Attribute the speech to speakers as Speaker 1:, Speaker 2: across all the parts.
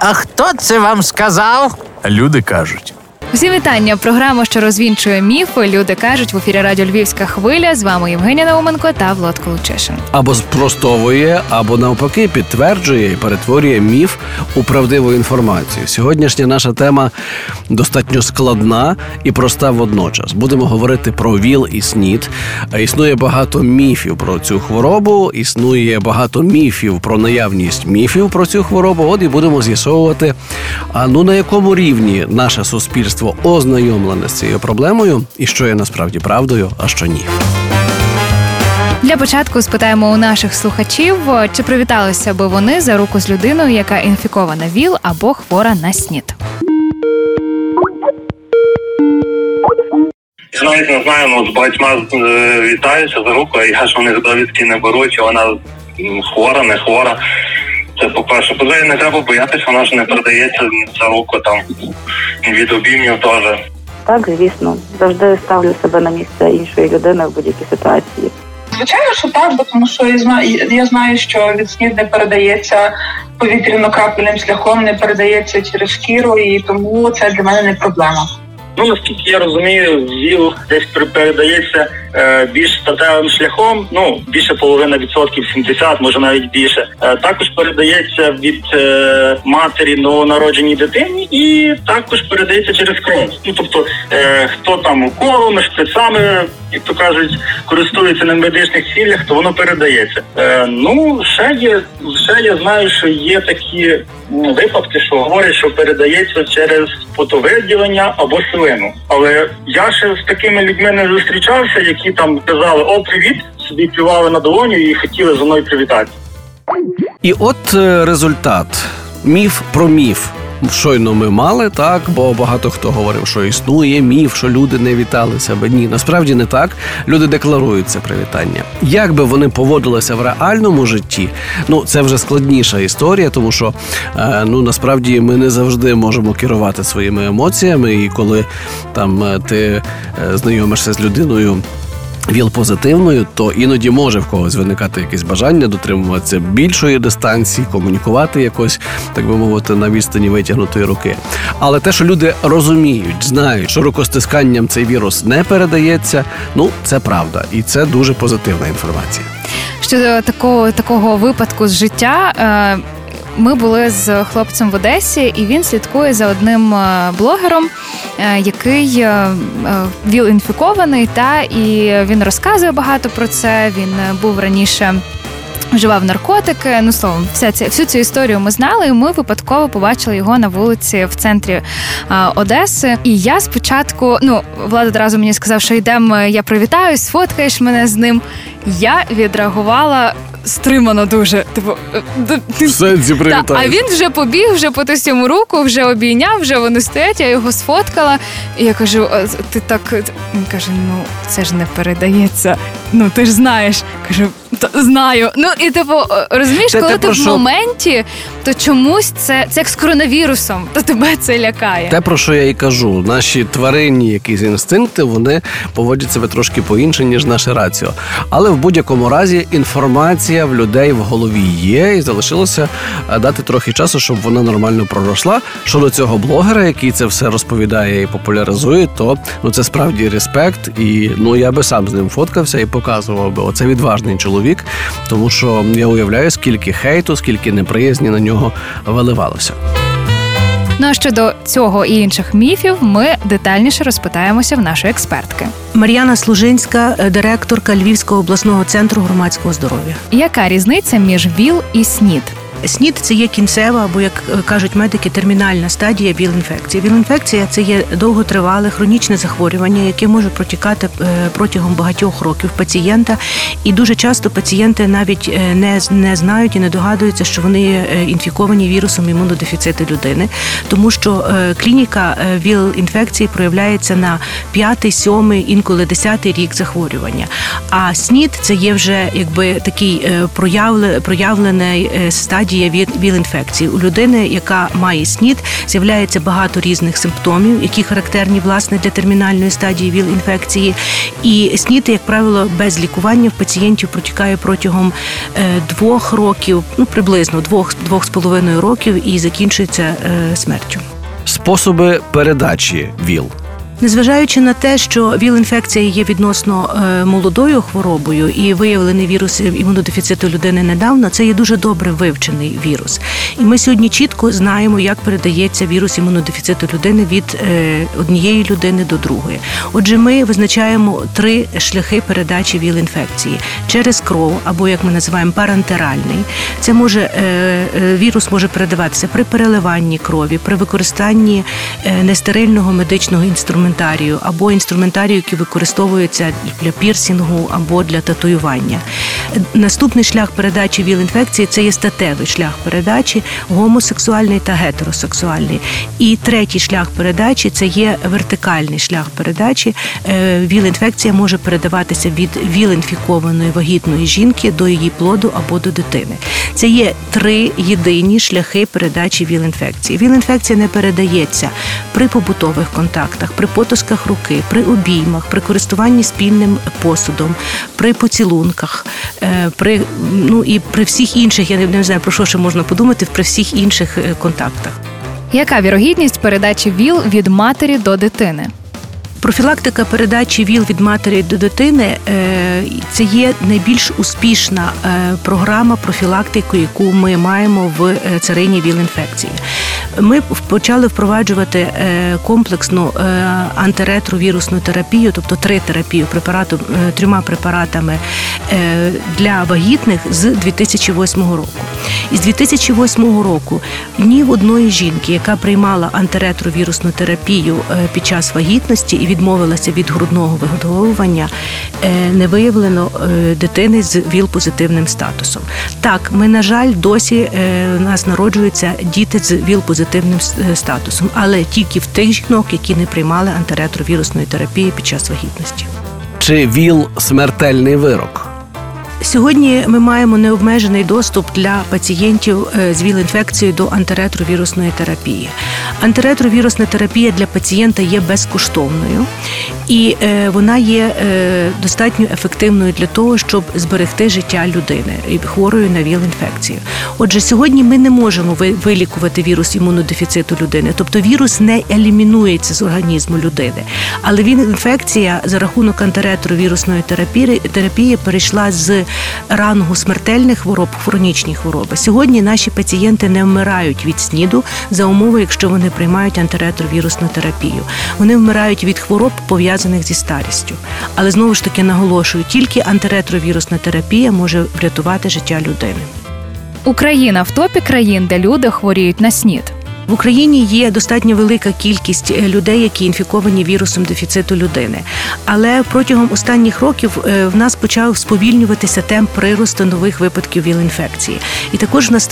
Speaker 1: А хто це вам сказав?
Speaker 2: Люди кажуть.
Speaker 3: Всі вітання. Програма, що розвінчує міфи. Люди кажуть в ефірі Радіо Львівська хвиля. З вами Євгенія Науменко та Влад Колучишин.
Speaker 4: або спростовує, або навпаки підтверджує і перетворює міф у правдиву інформацію. Сьогоднішня наша тема достатньо складна і проста водночас. Будемо говорити про ВІЛ і СНІД. Існує багато міфів про цю хворобу, існує багато міфів про наявність міфів про цю хворобу. От і будемо з'ясовувати, а ну на якому рівні наше суспільство ознайомлене з цією проблемою, і що є насправді правдою, а що ні.
Speaker 3: Для початку спитаємо у наших слухачів, чи привіталися би вони за руку з людиною, яка інфікована ВІЛ або хвора на СНІД.
Speaker 5: Я навіть не знаю, ну з багатьма е, вітаюся за руку, а я ж вони довідки не беру, чи вона хвора, не хвора. Це по-перше. По-друге, не треба боятися, вона ж не передається за руку там від обіймів теж.
Speaker 6: Так, звісно, завжди ставлю себе на місце іншої людини в будь-якій ситуації.
Speaker 7: Звичайно, що так, бо тому що я знаю, я знаю, що від снід не передається повітряно-крапельним шляхом, не передається через шкіру, і тому це для мене не проблема.
Speaker 5: Ну наскільки я розумію, ВІЛ десь пер- передається більш статевим шляхом. Ну більше половина відсотків, 70, може навіть більше. Е, також передається від е, матері новонародженій дитині, і також передається через кров. Ну тобто, е, хто там уколами, шприцами, як то кажуть, користується на медичних цілях, то воно передається. Е, ну ще є, ще я знаю, що є такі випадки, що говорять, що передається через потовиділення або слину. Але я ще з такими людьми не зустрічався, які там казали О, привіт, собі плювали на долоню і хотіли зі мною привітати.
Speaker 4: І от е, результат. Міф про міф. Щойно ми мали так, бо багато хто говорив, що існує міф, що люди не вітали себе. Ні, насправді не так. Люди декларують це привітання. Як би вони поводилися в реальному житті, ну це вже складніша історія, тому що е, ну насправді ми не завжди можемо керувати своїми емоціями, і коли там е, ти знайомишся з людиною. ВІЛ позитивною, то іноді може в когось виникати якесь бажання дотримуватися більшої дистанції, комунікувати якось, так би мовити, на відстані витягнутої руки. Але те, що люди розуміють, знають, що рукостисканням цей вірус не передається, ну це правда, і це дуже позитивна інформація.
Speaker 3: Щодо такого такого випадку з життя. е, Ми були з хлопцем в Одесі, і він слідкує за одним е, блогером, е, який е, е, ВІЛ інфікований, та і він розказує багато про це. Він був раніше. Вживав наркотики, ну словом, вся ця всю цю історію ми знали. і Ми випадково побачили його на вулиці в центрі а, Одеси. І я спочатку, ну влада одразу мені сказав, що йдемо, я привітаюсь, сфоткаєш мене з ним. Я відреагувала стримано дуже. Типу, е,
Speaker 4: В сенсі
Speaker 3: привітаю. а він вже побіг, вже потис йому руку, вже обійняв, вже вони стоять, я його сфоткала. І я кажу: ти так. Він каже: ну це ж не передається. Ну ти ж знаєш. Кажу, «Та, знаю. Ну і типу, розумієш,
Speaker 4: Це
Speaker 3: коли ти
Speaker 4: про
Speaker 3: в
Speaker 4: що-
Speaker 3: моменті, то чомусь це, це як з коронавірусом, то тебе це лякає.
Speaker 4: Те, про що я і кажу, наші тваринні якісь інстинкти вони поводять себе трошки по-інше, ніж наше раціо. Але в будь-якому разі інформація в людей в голові є, і залишилося е, дати трохи часу, щоб вона нормально проросла. Щодо цього блогера, який це все розповідає і популяризує, то ну це справді респект. І ну я би сам з ним фоткався і показував би. Оце відважний чоловік, тому що я уявляю, скільки хейту, скільки неприязні на нього виливалося.
Speaker 3: Ну а щодо цього і інших міфів, ми детальніше розпитаємося в нашої експертки.
Speaker 8: Мар'яна Служинська, директорка Львівського обласного центру громадського здоров'я.
Speaker 3: Яка різниця між ВІЛ і СНІД?
Speaker 8: СНІД це є кінцева, або як е, кажуть медики, термінальна стадія ВІЛ-інфекції. ВІЛ-інфекція це є довготривале хронічне захворювання, яке може протікати е, протягом багатьох років пацієнта. І дуже часто пацієнти навіть е, не, не знають і не догадуються, що вони інфіковані вірусом імунодефіциту людини, тому що клініка ВІЛ-інфекції проявляється на п'ятий, сьомий, інколи десятий рік захворювання. А СНІД це є вже якби такий проявлений е, стадія стадія ВІЛ-інфекції. У людини, яка має СНІД, з'являється багато різних симптомів, які характерні власне для термінальної стадії ВІЛ-інфекції. І СНІД, як правило, без лікування в пацієнтів протікає протягом е, двох років, ну приблизно двох двох з половиною років, і закінчується е, смертю.
Speaker 4: Способи передачі ВІЛ.
Speaker 8: Незважаючи на те, що ВІЛ-інфекція є відносно е, молодою хворобою і виявлений вірус імунодефіциту людини недавно, це є дуже добре вивчений вірус. І ми сьогодні чітко знаємо, як передається вірус імунодефіциту людини від е, однієї людини до другої. Отже, ми визначаємо три шляхи передачі ВІЛ-інфекції через кров, або як ми називаємо парентеральний. Це може е, вірус може передаватися при переливанні крові, при використанні нестерильного медичного інструменту інструментарію або інструментарію, які використовуються для пірсінгу або для татуювання. Наступний шлях передачі ВІЛ-інфекції це є статевий шлях передачі, гомосексуальний та гетеросексуальний. І третій шлях передачі це є вертикальний шлях передачі. Е, ВІЛ-інфекція може передаватися від ВІЛ-інфікованої вагітної жінки до її плоду або до дитини. Це є три єдині шляхи передачі ВІЛ-інфекції. ВІЛ-інфекція не передається при побутових контактах, при потисках руки, при обіймах, при користуванні спільним посудом, при поцілунках, е, при ну і при всіх інших, я не знаю про що ще можна подумати, при всіх інших е, контактах.
Speaker 3: Яка вірогідність передачі ВІЛ від матері до дитини?
Speaker 8: Профілактика передачі ВІЛ від матері до дитини е, це є найбільш успішна програма профілактики, яку ми маємо в царині ВІЛ-інфекції. Ми почали впроваджувати е, комплексну е, антиретровірусну терапію, тобто три терапії препарату е, трьома препаратами для вагітних з 2008 року. І з 2008 року ні в одної жінки, яка приймала антиретровірусну терапію під час вагітності і відмовилася від грудного вигодовування, не виявлено дитини з ВІЛ-позитивним статусом. Так, ми на жаль, досі у нас народжуються діти з ВІЛ-позитивним позитивним е, статусом, але тільки в тих жінок, які не приймали антиретровірусної терапії під час вагітності.
Speaker 4: Чи ВІЛ смертельний вирок?
Speaker 8: Сьогодні ми маємо необмежений доступ для пацієнтів е, з ВІЛ-інфекцією до антиретровірусної терапії. Антиретровірусна терапія для пацієнта є безкоштовною і е, вона є е, достатньо ефективною для того, щоб зберегти життя людини хворою на ВІЛ-інфекцію. Отже, сьогодні ми не можемо вилікувати вірус імунодефіциту людини, тобто вірус не елімінується з організму людини, але ВІЛ-інфекція за рахунок антиретровірусної терапії терапії перейшла з рангу смертельних хвороб хронічні хвороби. Сьогодні наші пацієнти не вмирають від сніду за умови, якщо вони приймають антиретровірусну терапію. Вони вмирають від хвороб пов'язаних зі старістю. Але знову ж таки наголошую, тільки антиретровірусна терапія може врятувати життя людини.
Speaker 3: Україна в топі країн, де люди хворіють на снід.
Speaker 8: В Україні є достатньо велика кількість е, людей, які інфіковані вірусом дефіциту людини. Але протягом останніх років е, в нас почав сповільнюватися темп приросту нових випадків ВІЛ-інфекції. І також в нас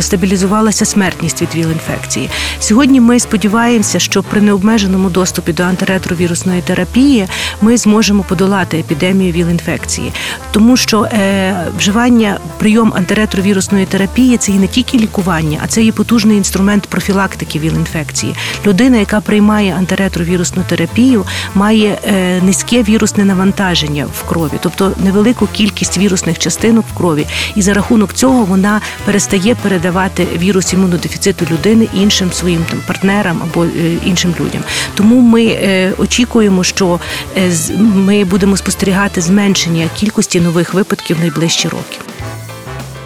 Speaker 8: стабілізувалася смертність від ВІЛ-інфекції. Сьогодні ми сподіваємося, що при необмеженому доступі до антиретровірусної терапії ми зможемо подолати епідемію ВІЛ-інфекції, тому що е, вживання прийом антиретровірусної терапії це і не тільки лікування, а це є потужний інструмент профілактики профілактики ВІЛ-інфекції. Людина, яка приймає антиретровірусну терапію, має е, низьке вірусне навантаження в крові, тобто невелику кількість вірусних частинок в крові, і за рахунок цього вона перестає передавати вірус імунодефіциту людини іншим своїм там партнерам або е, іншим людям. Тому ми е, очікуємо, що ми будемо спостерігати зменшення кількості нових випадків в найближчі роки.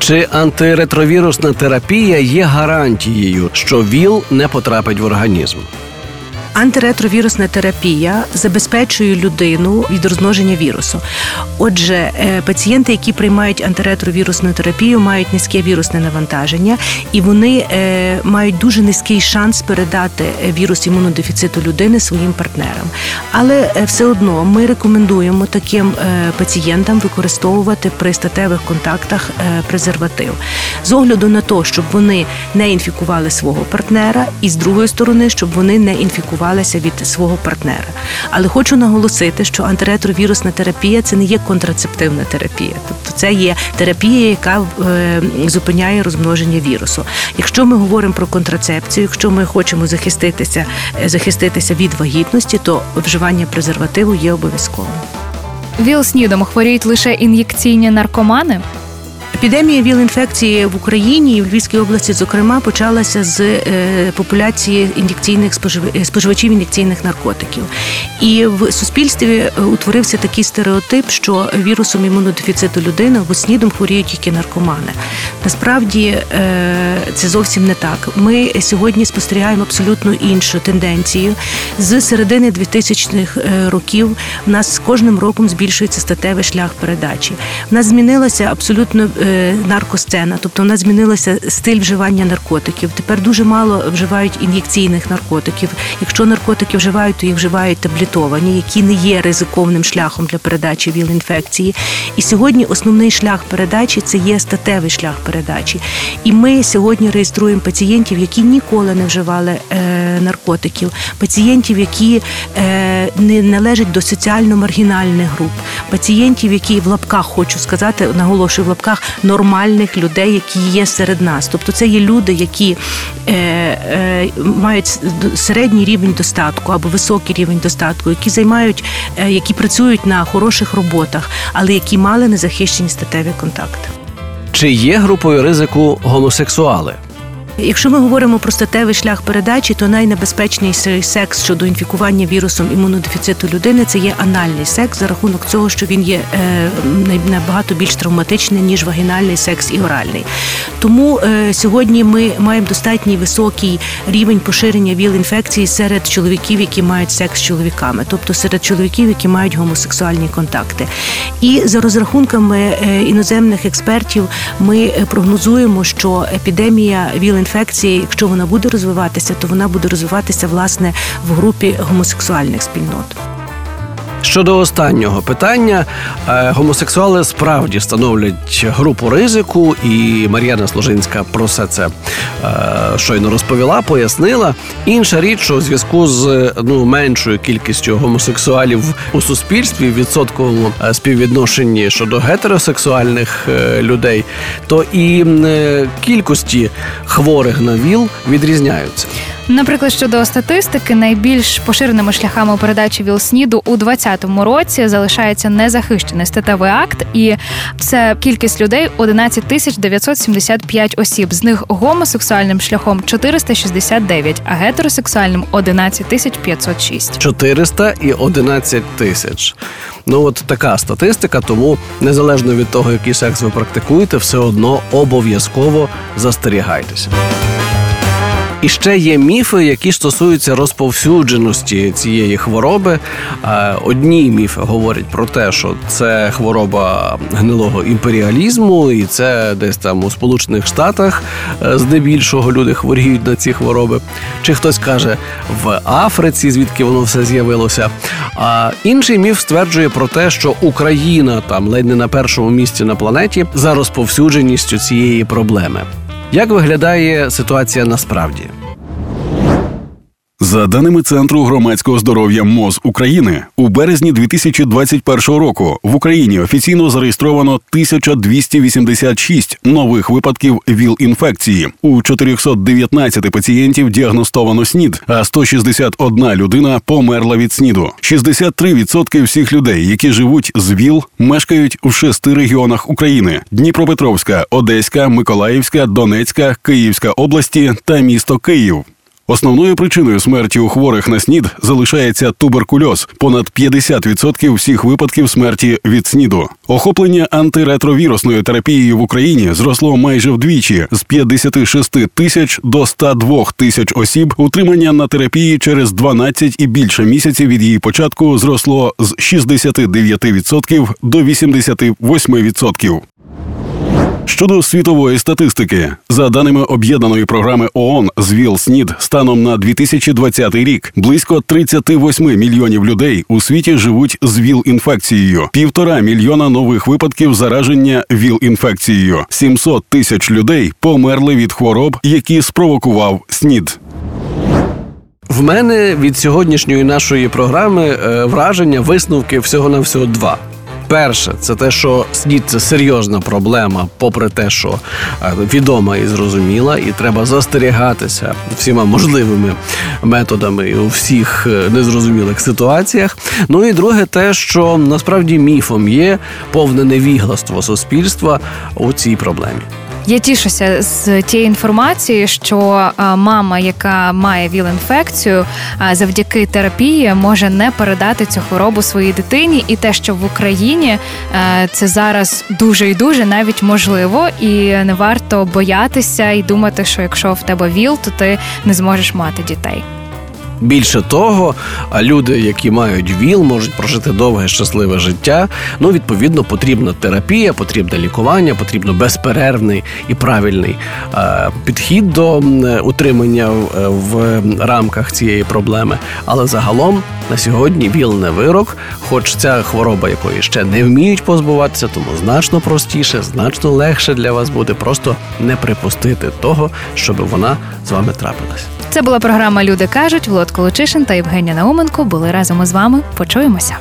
Speaker 4: Чи антиретровірусна терапія є гарантією, що ВІЛ не потрапить в організм?
Speaker 8: Антиретровірусна терапія забезпечує людину від розмноження вірусу. Отже, е, пацієнти, які приймають антиретровірусну терапію, мають низьке вірусне навантаження, і вони е, мають дуже низький шанс передати вірус імунодефіциту людини своїм партнерам. Але е, все одно ми рекомендуємо таким пацієнтам використовувати при статевих контактах презерватив з огляду на те, щоб вони не інфікували свого партнера, і з другої сторони, щоб вони не інфікували відривалися від свого партнера. Але хочу наголосити, що антиретровірусна терапія це не є контрацептивна терапія, тобто це є терапія, яка е, зупиняє розмноження вірусу. Якщо ми говоримо про контрацепцію, якщо ми хочемо захиститися, е, захиститися від вагітності, то вживання презервативу є обов'язковим.
Speaker 3: ВІЛ-СНІДом хворіють лише ін'єкційні наркомани.
Speaker 8: Епідемія ВІЛ-інфекції в Україні і в Львівській області, зокрема, почалася з е, популяції ін'єкційних е, споживачів ін'єкційних наркотиків. І в суспільстві е, утворився такий стереотип, що вірусом імунодефіциту людини або снідом хворіють тільки наркомани. Насправді це зовсім не так. Ми сьогодні спостерігаємо абсолютно іншу тенденцію. З середини 2000-х е, років в нас з кожним роком збільшується статевий шлях передачі. В нас змінилася абсолютно наркосцена, тобто в нас змінилося стиль вживання наркотиків. Тепер дуже мало вживають ін'єкційних наркотиків. Якщо наркотики вживають, то їх вживають таблетовані, які не є ризиковним шляхом для передачі ВІЛ-інфекції. І сьогодні основний шлях передачі це є статевий шлях передачі. І ми сьогодні реєструємо пацієнтів, які ніколи не вживали е, наркотиків, пацієнтів, які е, не належать до соціально маргінальних груп, пацієнтів, які в лапках хочу сказати, наголошую в лапках нормальних людей, які є серед нас. Тобто це є люди, які е, е, мають середній рівень достатку або високий рівень достатку, які займають, е, які працюють на хороших роботах, але які мали незахищені статеві контакти.
Speaker 4: Чи є групою ризику гомосексуали?
Speaker 8: Якщо ми говоримо про статевий шлях передачі, то найнебезпечніший секс щодо інфікування вірусом імунодефіциту людини це є анальний секс за рахунок цього, що він є е, набагато більш травматичний ніж вагінальний секс і оральний. Тому е, сьогодні ми маємо достатній високий рівень поширення ВІЛ-інфекції серед чоловіків, які мають секс з чоловіками, тобто серед чоловіків, які мають гомосексуальні контакти. І за розрахунками е, іноземних експертів, ми прогнозуємо, що епідемія ВІЛ-інфекції, якщо вона буде розвиватися, то вона буде розвиватися власне в групі гомосексуальних спільнот.
Speaker 4: Щодо останнього питання, е, гомосексуали справді становлять групу ризику, і Мар'яна Сложинська про все це е, щойно розповіла, пояснила. Інша річ, що у зв'язку з ну меншою кількістю гомосексуалів у суспільстві в відсотковому е, співвідношенні щодо гетеросексуальних людей, то і кількості хворих на ВІЛ відрізняються.
Speaker 3: Наприклад, щодо статистики, найбільш поширеними шляхами передачі ВІЛ-СНІДу у 2020 році залишається незахищений статевий акт, і це кількість людей 11 тисяч 975 осіб. З них гомосексуальним шляхом 469, а гетеросексуальним 11 тисяч 506.
Speaker 4: 400 і 11 тисяч. Ну от така статистика, тому незалежно від того, який секс ви практикуєте, все одно обов'язково застерігайтеся. І ще є міфи, які стосуються розповсюдженості цієї хвороби. Е, Одні міфи говорять про те, що це хвороба гнилого імперіалізму, і це десь там у Сполучених Штатах е, здебільшого люди хворіють на ці хвороби. Чи хтось каже в Африці, звідки воно все з'явилося. А інший міф стверджує про те, що Україна там ледь не на першому місці на планеті за розповсюдженістю цієї проблеми. Як виглядає ситуація насправді?
Speaker 2: За даними Центру громадського здоров'я МОЗ України, у березні 2021 року в Україні офіційно зареєстровано 1286 нових випадків ВІЛ-інфекції. У 419 пацієнтів діагностовано СНІД, а 161 людина померла від СНІДу. 63% всіх людей, які живуть з ВІЛ, мешкають в шести регіонах України: Дніпропетровська, Одеська, Миколаївська, Донецька, Київська області та місто Київ. Основною причиною смерті у хворих на СНІД залишається туберкульоз. Понад 50% всіх випадків смерті від СНІДу. Охоплення антиретровірусною терапією в Україні зросло майже вдвічі з 56 тисяч до 102 тисяч осіб. Утримання на терапії через 12 і більше місяців від її початку зросло з 69% до 88%. Щодо світової статистики, за даними об'єднаної програми ООН з ВІЛ-СНІД станом на 2020 рік, близько 38 мільйонів людей у світі живуть з ВІЛ-інфекцією. Півтора мільйона нових випадків зараження ВІЛ-інфекцією. 700 тисяч людей померли від хвороб, які спровокував СНІД.
Speaker 4: В мене від сьогоднішньої нашої програми е, враження, висновки всього на всього два. Перше, це те, що снід це серйозна проблема, попри те, що е, відома і зрозуміла, і треба застерігатися всіма можливими методами у всіх е, незрозумілих ситуаціях. Ну і друге, те, що насправді міфом є повне невігластво суспільства у цій проблемі.
Speaker 3: Я тішуся з тієї інформації, що мама, яка має ВІЛ-інфекцію, завдяки терапії може не передати цю хворобу своїй дитині, і те, що в Україні е, це зараз дуже і дуже навіть можливо, і не варто боятися і думати, що якщо в тебе ВІЛ, то ти не зможеш мати дітей.
Speaker 4: Більше того, люди, які мають ВІЛ, можуть прожити довге щасливе життя. Ну, відповідно, потрібна терапія, потрібне лікування, потрібно безперервний і правильний е, підхід до утримання в, е, в рамках цієї проблеми. Але загалом на сьогодні ВІЛ не вирок, хоч ця хвороба, якої ще не вміють позбуватися, тому значно простіше, значно легше для вас буде просто не припустити того, щоб вона з вами трапилась.
Speaker 3: Це була програма Люди кажуть. Володко Колочишин та Євгенія Науменко були разом із вами. Почуємося.